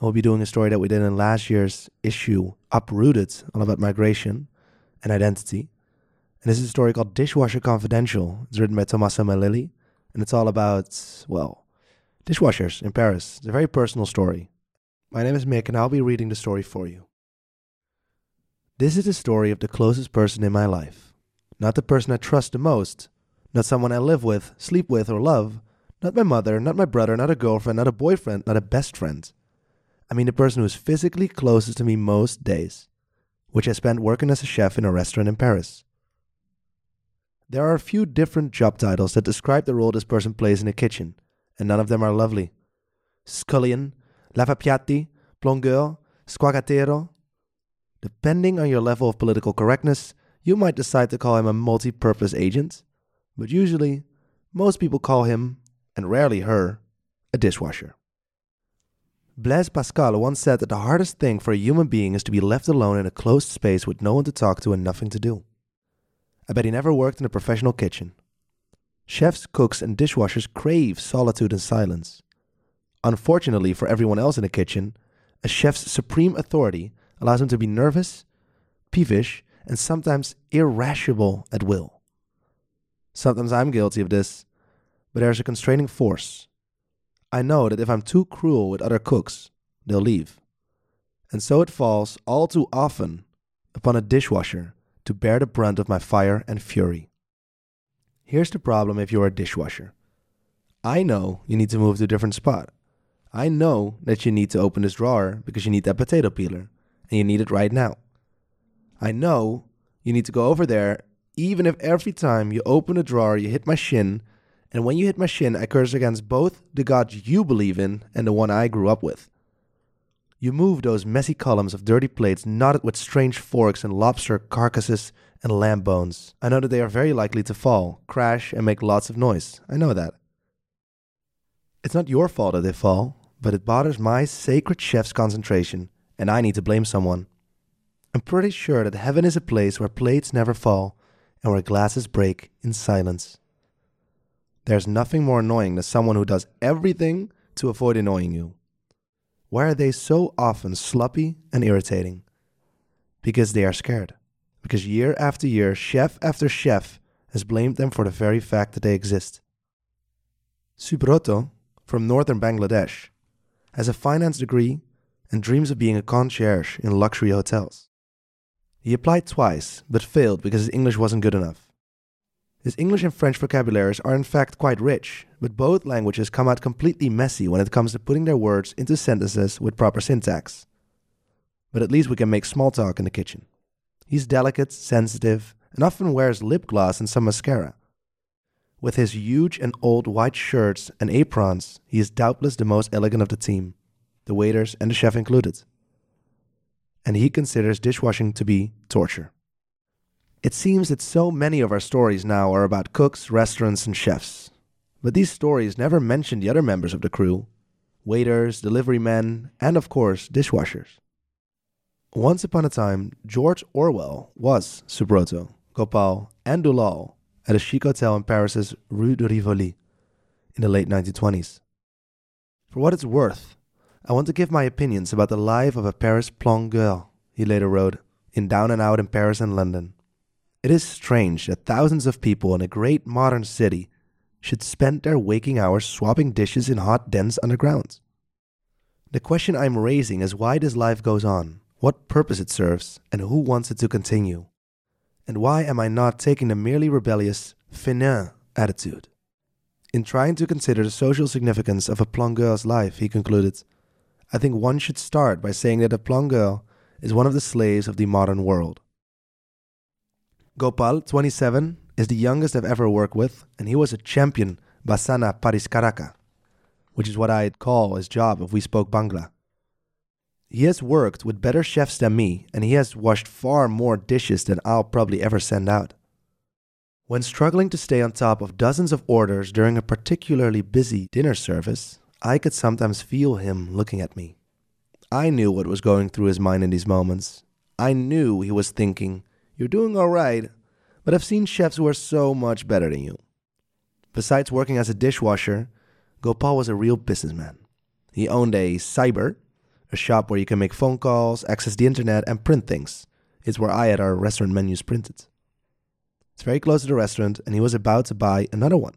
We'll be doing a story that we did in last year's issue, Uprooted, all about migration and identity. And this is a story called Dishwasher Confidential. It's written by Tommaso Melilli, and it's all about, well, dishwashers in Paris. It's a very personal story. My name is Mick, and I'll be reading the story for you. This is the story of the closest person in my life. Not the person I trust the most, not someone I live with, sleep with, or love, not my mother, not my brother, not a girlfriend, not a boyfriend, not a best friend. I mean the person who is physically closest to me most days, which I spent working as a chef in a restaurant in Paris. There are a few different job titles that describe the role this person plays in a kitchen, and none of them are lovely. Scullion, lavapiatti, plongeur, squagatero. Depending on your level of political correctness, you might decide to call him a multi purpose agent, but usually, most people call him, and rarely her, a dishwasher. Blaise Pascal once said that the hardest thing for a human being is to be left alone in a closed space with no one to talk to and nothing to do. I bet he never worked in a professional kitchen. Chefs, cooks, and dishwashers crave solitude and silence. Unfortunately for everyone else in the kitchen, a chef's supreme authority allows him to be nervous, peevish, and sometimes irascible at will. Sometimes I'm guilty of this, but there's a constraining force I know that if I'm too cruel with other cooks, they'll leave. And so it falls all too often upon a dishwasher to bear the brunt of my fire and fury. Here's the problem if you're a dishwasher. I know you need to move to a different spot. I know that you need to open this drawer because you need that potato peeler, and you need it right now. I know you need to go over there even if every time you open a drawer you hit my shin and when you hit my shin, I curse against both the gods you believe in and the one I grew up with. You move those messy columns of dirty plates knotted with strange forks and lobster carcasses and lamb bones. I know that they are very likely to fall, crash, and make lots of noise. I know that. It's not your fault that they fall, but it bothers my sacred chef's concentration, and I need to blame someone. I'm pretty sure that heaven is a place where plates never fall and where glasses break in silence. There's nothing more annoying than someone who does everything to avoid annoying you. Why are they so often sloppy and irritating? Because they are scared. Because year after year, chef after chef has blamed them for the very fact that they exist. Subroto, from northern Bangladesh, has a finance degree and dreams of being a concierge in luxury hotels. He applied twice, but failed because his English wasn't good enough. His English and French vocabularies are in fact quite rich, but both languages come out completely messy when it comes to putting their words into sentences with proper syntax. But at least we can make small talk in the kitchen. He's delicate, sensitive, and often wears lip gloss and some mascara. With his huge and old white shirts and aprons, he is doubtless the most elegant of the team, the waiters and the chef included. And he considers dishwashing to be torture. It seems that so many of our stories now are about cooks, restaurants, and chefs. But these stories never mention the other members of the crew waiters, delivery men, and of course, dishwashers. Once upon a time, George Orwell was Subroto, Gopal, and Dulal at a chic hotel in Paris's Rue de Rivoli in the late 1920s. For what it's worth, I want to give my opinions about the life of a Paris plongeur, he later wrote, in Down and Out in Paris and London. It is strange that thousands of people in a great modern city should spend their waking hours swapping dishes in hot dens underground. The question I'm raising is why this life goes on, what purpose it serves, and who wants it to continue. And why am I not taking the merely rebellious fainéant attitude? In trying to consider the social significance of a plongeur's life, he concluded, I think one should start by saying that a plongeur is one of the slaves of the modern world. Gopal, 27, is the youngest I've ever worked with, and he was a champion Basana Pariskaraka, which is what I'd call his job if we spoke Bangla. He has worked with better chefs than me, and he has washed far more dishes than I'll probably ever send out. When struggling to stay on top of dozens of orders during a particularly busy dinner service, I could sometimes feel him looking at me. I knew what was going through his mind in these moments. I knew he was thinking, you're doing all right, but I've seen chefs who are so much better than you. Besides working as a dishwasher, Gopal was a real businessman. He owned a cyber, a shop where you can make phone calls, access the internet, and print things. It's where I had our restaurant menus printed. It's very close to the restaurant, and he was about to buy another one.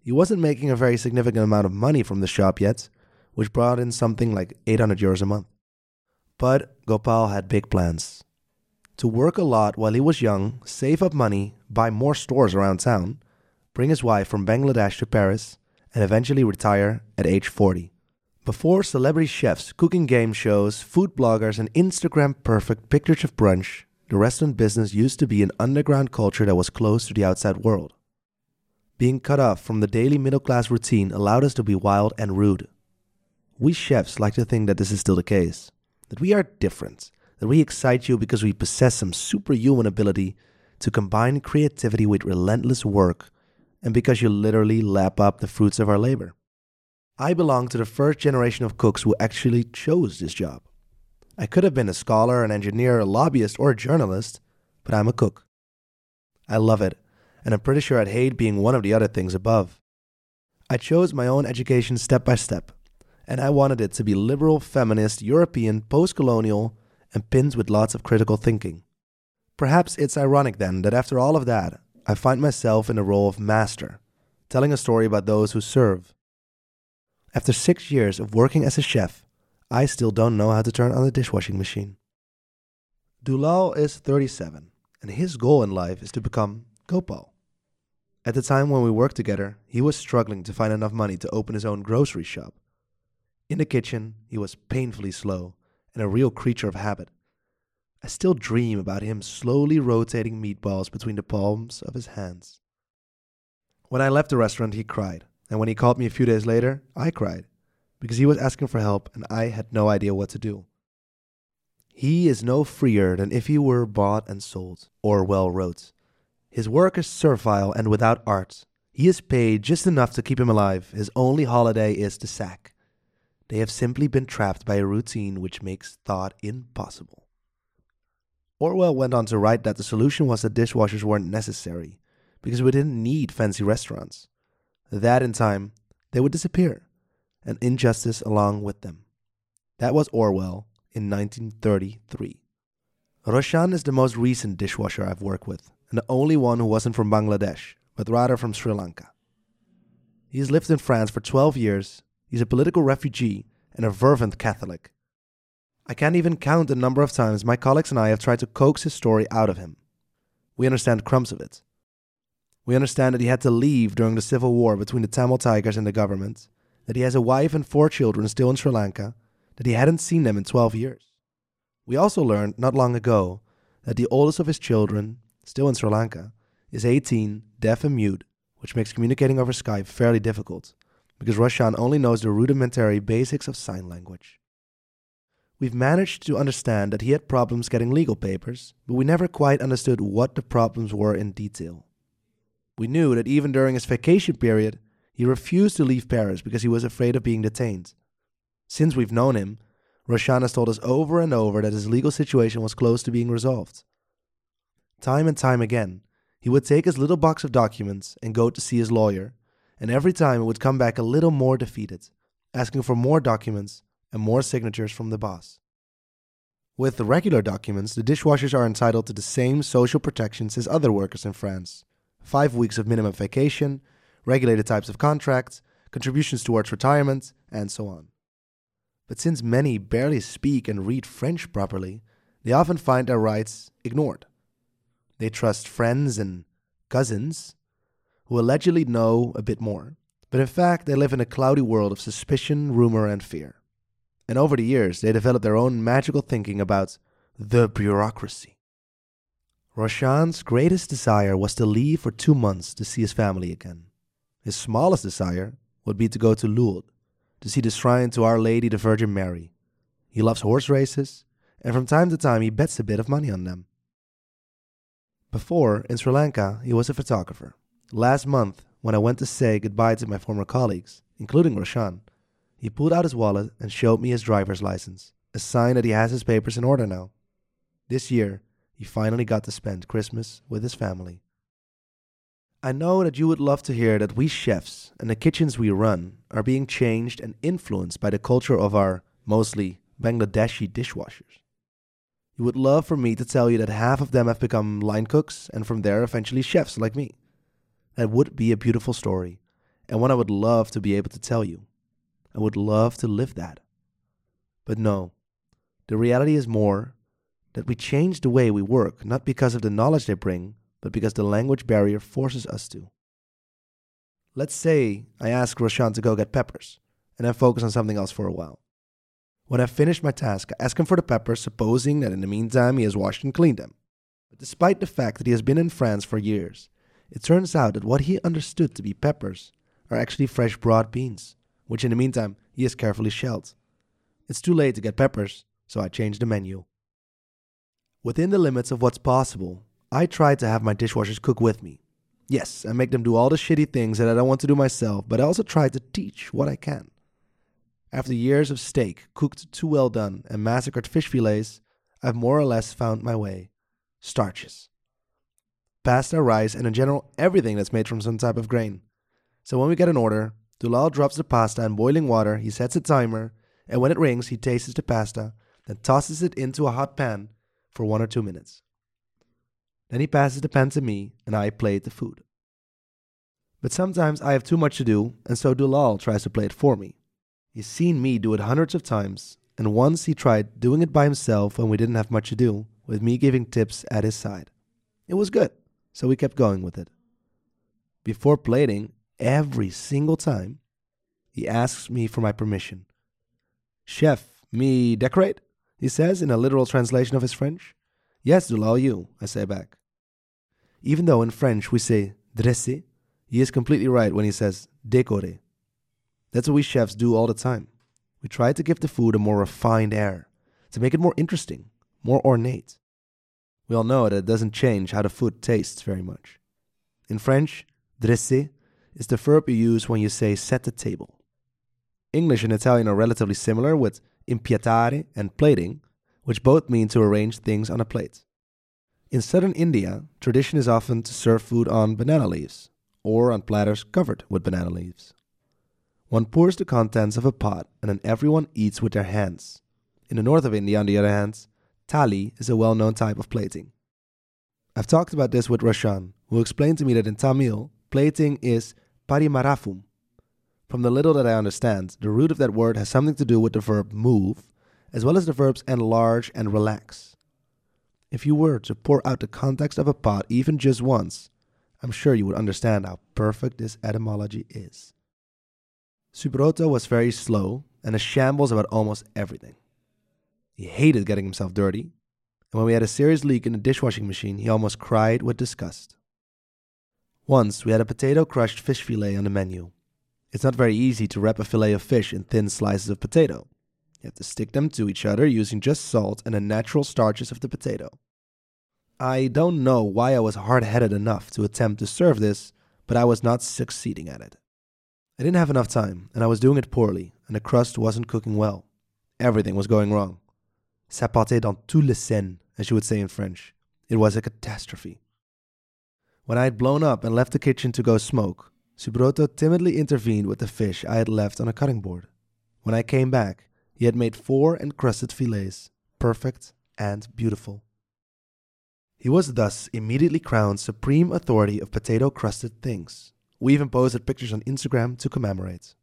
He wasn't making a very significant amount of money from the shop yet, which brought in something like 800 euros a month. But Gopal had big plans. To work a lot while he was young, save up money, buy more stores around town, bring his wife from Bangladesh to Paris, and eventually retire at age 40. Before celebrity chefs, cooking game shows, food bloggers, and Instagram perfect pictures of brunch, the restaurant business used to be an underground culture that was close to the outside world. Being cut off from the daily middle class routine allowed us to be wild and rude. We chefs like to think that this is still the case, that we are different, that we excite you because we possess some superhuman ability to combine creativity with relentless work, and because you literally lap up the fruits of our labor. I belong to the first generation of cooks who actually chose this job. I could have been a scholar, an engineer, a lobbyist, or a journalist, but I'm a cook. I love it, and I'm pretty sure I'd hate being one of the other things above. I chose my own education step by step, and I wanted it to be liberal, feminist, European, post colonial, and pins with lots of critical thinking. Perhaps it's ironic then that after all of that, I find myself in the role of master, telling a story about those who serve. After six years of working as a chef, I still don't know how to turn on the dishwashing machine. Dulal is 37, and his goal in life is to become Gopal. At the time when we worked together, he was struggling to find enough money to open his own grocery shop. In the kitchen, he was painfully slow and a real creature of habit. I still dream about him slowly rotating meatballs between the palms of his hands. When I left the restaurant, he cried, and when he called me a few days later, I cried because he was asking for help and I had no idea what to do. He is no freer than if he were bought and sold, Orwell wrote. His work is servile and without art. He is paid just enough to keep him alive. His only holiday is the sack. They have simply been trapped by a routine which makes thought impossible. Orwell went on to write that the solution was that dishwashers weren't necessary because we didn't need fancy restaurants. That in time, they would disappear and injustice along with them. That was Orwell in 1933. Roshan is the most recent dishwasher I've worked with, and the only one who wasn't from Bangladesh, but rather from Sri Lanka. He has lived in France for 12 years, he's a political refugee, and a fervent Catholic. I can't even count the number of times my colleagues and I have tried to coax his story out of him. We understand crumbs of it. We understand that he had to leave during the civil war between the Tamil Tigers and the government, that he has a wife and four children still in Sri Lanka, that he hadn't seen them in 12 years. We also learned not long ago that the oldest of his children, still in Sri Lanka, is 18, deaf and mute, which makes communicating over Skype fairly difficult, because Roshan only knows the rudimentary basics of sign language. We've managed to understand that he had problems getting legal papers, but we never quite understood what the problems were in detail. We knew that even during his vacation period, he refused to leave Paris because he was afraid of being detained. Since we've known him, Roshan has told us over and over that his legal situation was close to being resolved. Time and time again, he would take his little box of documents and go to see his lawyer, and every time it would come back a little more defeated, asking for more documents and more signatures from the boss. With the regular documents, the dishwashers are entitled to the same social protections as other workers in France five weeks of minimum vacation, regulated types of contracts, contributions towards retirement, and so on. But since many barely speak and read French properly, they often find their rights ignored. They trust friends and cousins who allegedly know a bit more, but in fact they live in a cloudy world of suspicion, rumor, and fear. And over the years, they develop their own magical thinking about the bureaucracy. Roshan's greatest desire was to leave for two months to see his family again. His smallest desire would be to go to Lourdes to see the shrine to Our Lady the Virgin Mary. He loves horse races, and from time to time he bets a bit of money on them. Before, in Sri Lanka, he was a photographer. Last month, when I went to say goodbye to my former colleagues, including Roshan, he pulled out his wallet and showed me his driver's license, a sign that he has his papers in order now. This year, he finally got to spend Christmas with his family. I know that you would love to hear that we chefs and the kitchens we run are being changed and influenced by the culture of our mostly Bangladeshi dishwashers. You would love for me to tell you that half of them have become line cooks and from there eventually chefs like me. That would be a beautiful story and one I would love to be able to tell you. I would love to live that. But no, the reality is more that we change the way we work, not because of the knowledge they bring, but because the language barrier forces us to. Let's say I ask Roshan to go get peppers, and I focus on something else for a while. When I finish my task, I ask him for the peppers, supposing that in the meantime he has washed and cleaned them. But despite the fact that he has been in France for years, it turns out that what he understood to be peppers are actually fresh broad beans, which in the meantime he has carefully shelled. It's too late to get peppers, so I change the menu. Within the limits of what's possible, I try to have my dishwashers cook with me. Yes, I make them do all the shitty things that I don't want to do myself, but I also try to teach what I can. After years of steak cooked too well done and massacred fish fillets, I've more or less found my way. Starches. Pasta, rice, and in general everything that's made from some type of grain. So when we get an order, Dulal drops the pasta in boiling water, he sets a timer, and when it rings, he tastes the pasta, then tosses it into a hot pan for one or two minutes. Then he passes the pan to me, and I plate the food. But sometimes I have too much to do, and so Dulal tries to play it for me. He's seen me do it hundreds of times, and once he tried doing it by himself when we didn't have much to do, with me giving tips at his side. It was good, so we kept going with it. Before plating, every single time, he asks me for my permission. Chef, me decorate? He says in a literal translation of his French. Yes, Dulal, you, I say back. Even though in French we say dresser, he is completely right when he says décorer. That's what we chefs do all the time. We try to give the food a more refined air, to make it more interesting, more ornate. We all know that it doesn't change how the food tastes very much. In French, dresser is the verb you use when you say set the table. English and Italian are relatively similar with impiattare and plating, which both mean to arrange things on a plate. In southern India, tradition is often to serve food on banana leaves, or on platters covered with banana leaves. One pours the contents of a pot and then everyone eats with their hands. In the north of India, on the other hand, thali is a well known type of plating. I've talked about this with Roshan, who explained to me that in Tamil, plating is parimarafum. From the little that I understand, the root of that word has something to do with the verb move, as well as the verbs enlarge and relax. If you were to pour out the context of a pot even just once, I'm sure you would understand how perfect this etymology is. Subroto was very slow and a shambles about almost everything. He hated getting himself dirty, and when we had a serious leak in the dishwashing machine, he almost cried with disgust. Once we had a potato crushed fish fillet on the menu. It's not very easy to wrap a fillet of fish in thin slices of potato. You have to stick them to each other using just salt and the natural starches of the potato. I don't know why I was hard headed enough to attempt to serve this, but I was not succeeding at it. I didn't have enough time, and I was doing it poorly, and the crust wasn't cooking well. Everything was going wrong. Ça partait dans tout le scène, as you would say in French. It was a catastrophe. When I had blown up and left the kitchen to go smoke, Subroto timidly intervened with the fish I had left on a cutting board. When I came back, he had made four encrusted fillets, perfect and beautiful. He was thus immediately crowned supreme authority of potato crusted things, we even posted pictures on Instagram to commemorate.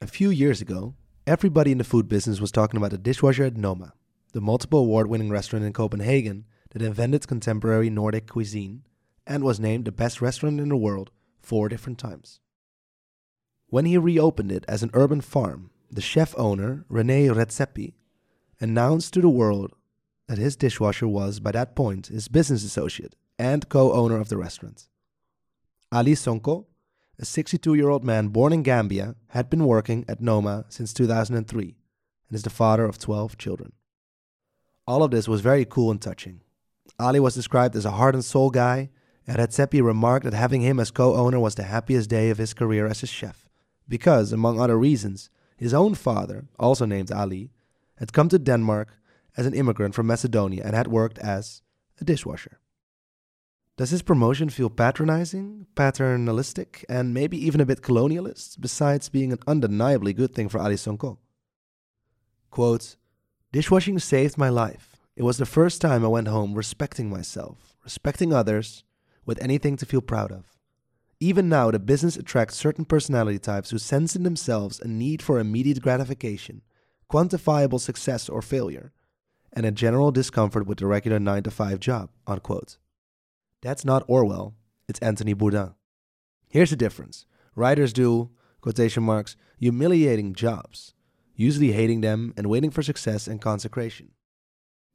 A few years ago, everybody in the food business was talking about the dishwasher at Noma, the multiple award winning restaurant in Copenhagen that invented contemporary Nordic cuisine and was named the best restaurant in the world four different times. When he reopened it as an urban farm, the chef owner, Rene Redzepi, announced to the world that his dishwasher was, by that point, his business associate and co owner of the restaurant. Ali Sonko, a 62 year old man born in Gambia, had been working at Noma since 2003 and is the father of 12 children. All of this was very cool and touching. Ali was described as a heart and soul guy, and Redzepi remarked that having him as co owner was the happiest day of his career as a chef, because, among other reasons, his own father, also named Ali, had come to Denmark as an immigrant from Macedonia and had worked as a dishwasher. Does his promotion feel patronizing, paternalistic, and maybe even a bit colonialist, besides being an undeniably good thing for Ali Sonko? Quote, Dishwashing saved my life. It was the first time I went home respecting myself, respecting others, with anything to feel proud of. Even now, the business attracts certain personality types who sense in themselves a need for immediate gratification, quantifiable success or failure, and a general discomfort with the regular 9 to 5 job. Unquote. That's not Orwell, it's Anthony Bourdain. Here's the difference writers do, quotation marks, humiliating jobs, usually hating them and waiting for success and consecration.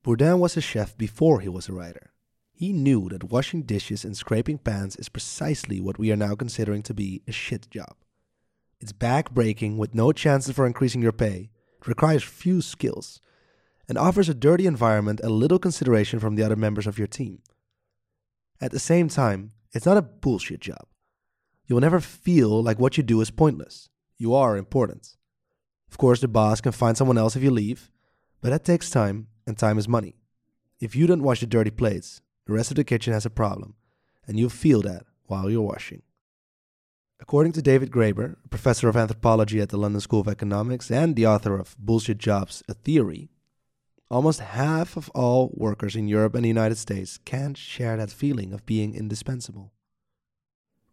Bourdain was a chef before he was a writer. He knew that washing dishes and scraping pans is precisely what we are now considering to be a shit job. It's back breaking with no chances for increasing your pay, it requires few skills, and offers a dirty environment and little consideration from the other members of your team. At the same time, it's not a bullshit job. You will never feel like what you do is pointless. You are important. Of course, the boss can find someone else if you leave, but that takes time, and time is money. If you don't wash the dirty plates, the rest of the kitchen has a problem, and you'll feel that while you're washing. According to David Graeber, a professor of anthropology at the London School of Economics and the author of Bullshit Jobs, a Theory, almost half of all workers in Europe and the United States can't share that feeling of being indispensable.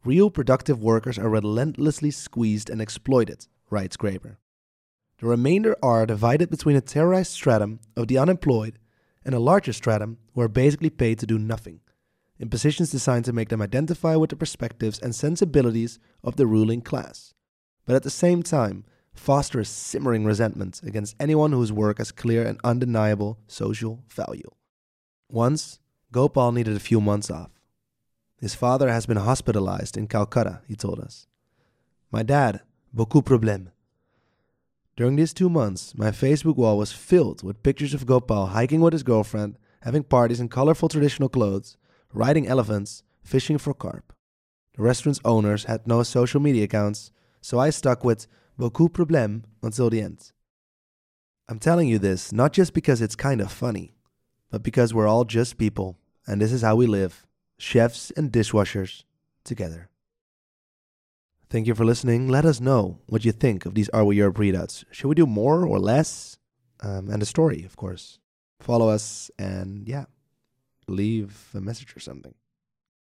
Real productive workers are relentlessly squeezed and exploited, writes Graeber. The remainder are divided between a terrorized stratum of the unemployed and a larger stratum who are basically paid to do nothing, in positions designed to make them identify with the perspectives and sensibilities of the ruling class, but at the same time foster a simmering resentment against anyone whose work has clear and undeniable social value. Once, Gopal needed a few months off. His father has been hospitalized in Calcutta, he told us. My dad, beaucoup problème. During these two months, my Facebook wall was filled with pictures of Gopal hiking with his girlfriend, having parties in colorful traditional clothes, riding elephants, fishing for carp. The restaurant's owners had no social media accounts, so I stuck with beaucoup problème until the end. I'm telling you this not just because it's kind of funny, but because we're all just people, and this is how we live chefs and dishwashers together. Thank you for listening. Let us know what you think of these Are We Europe readouts. Should we do more or less? Um, and a story, of course. Follow us and, yeah, leave a message or something.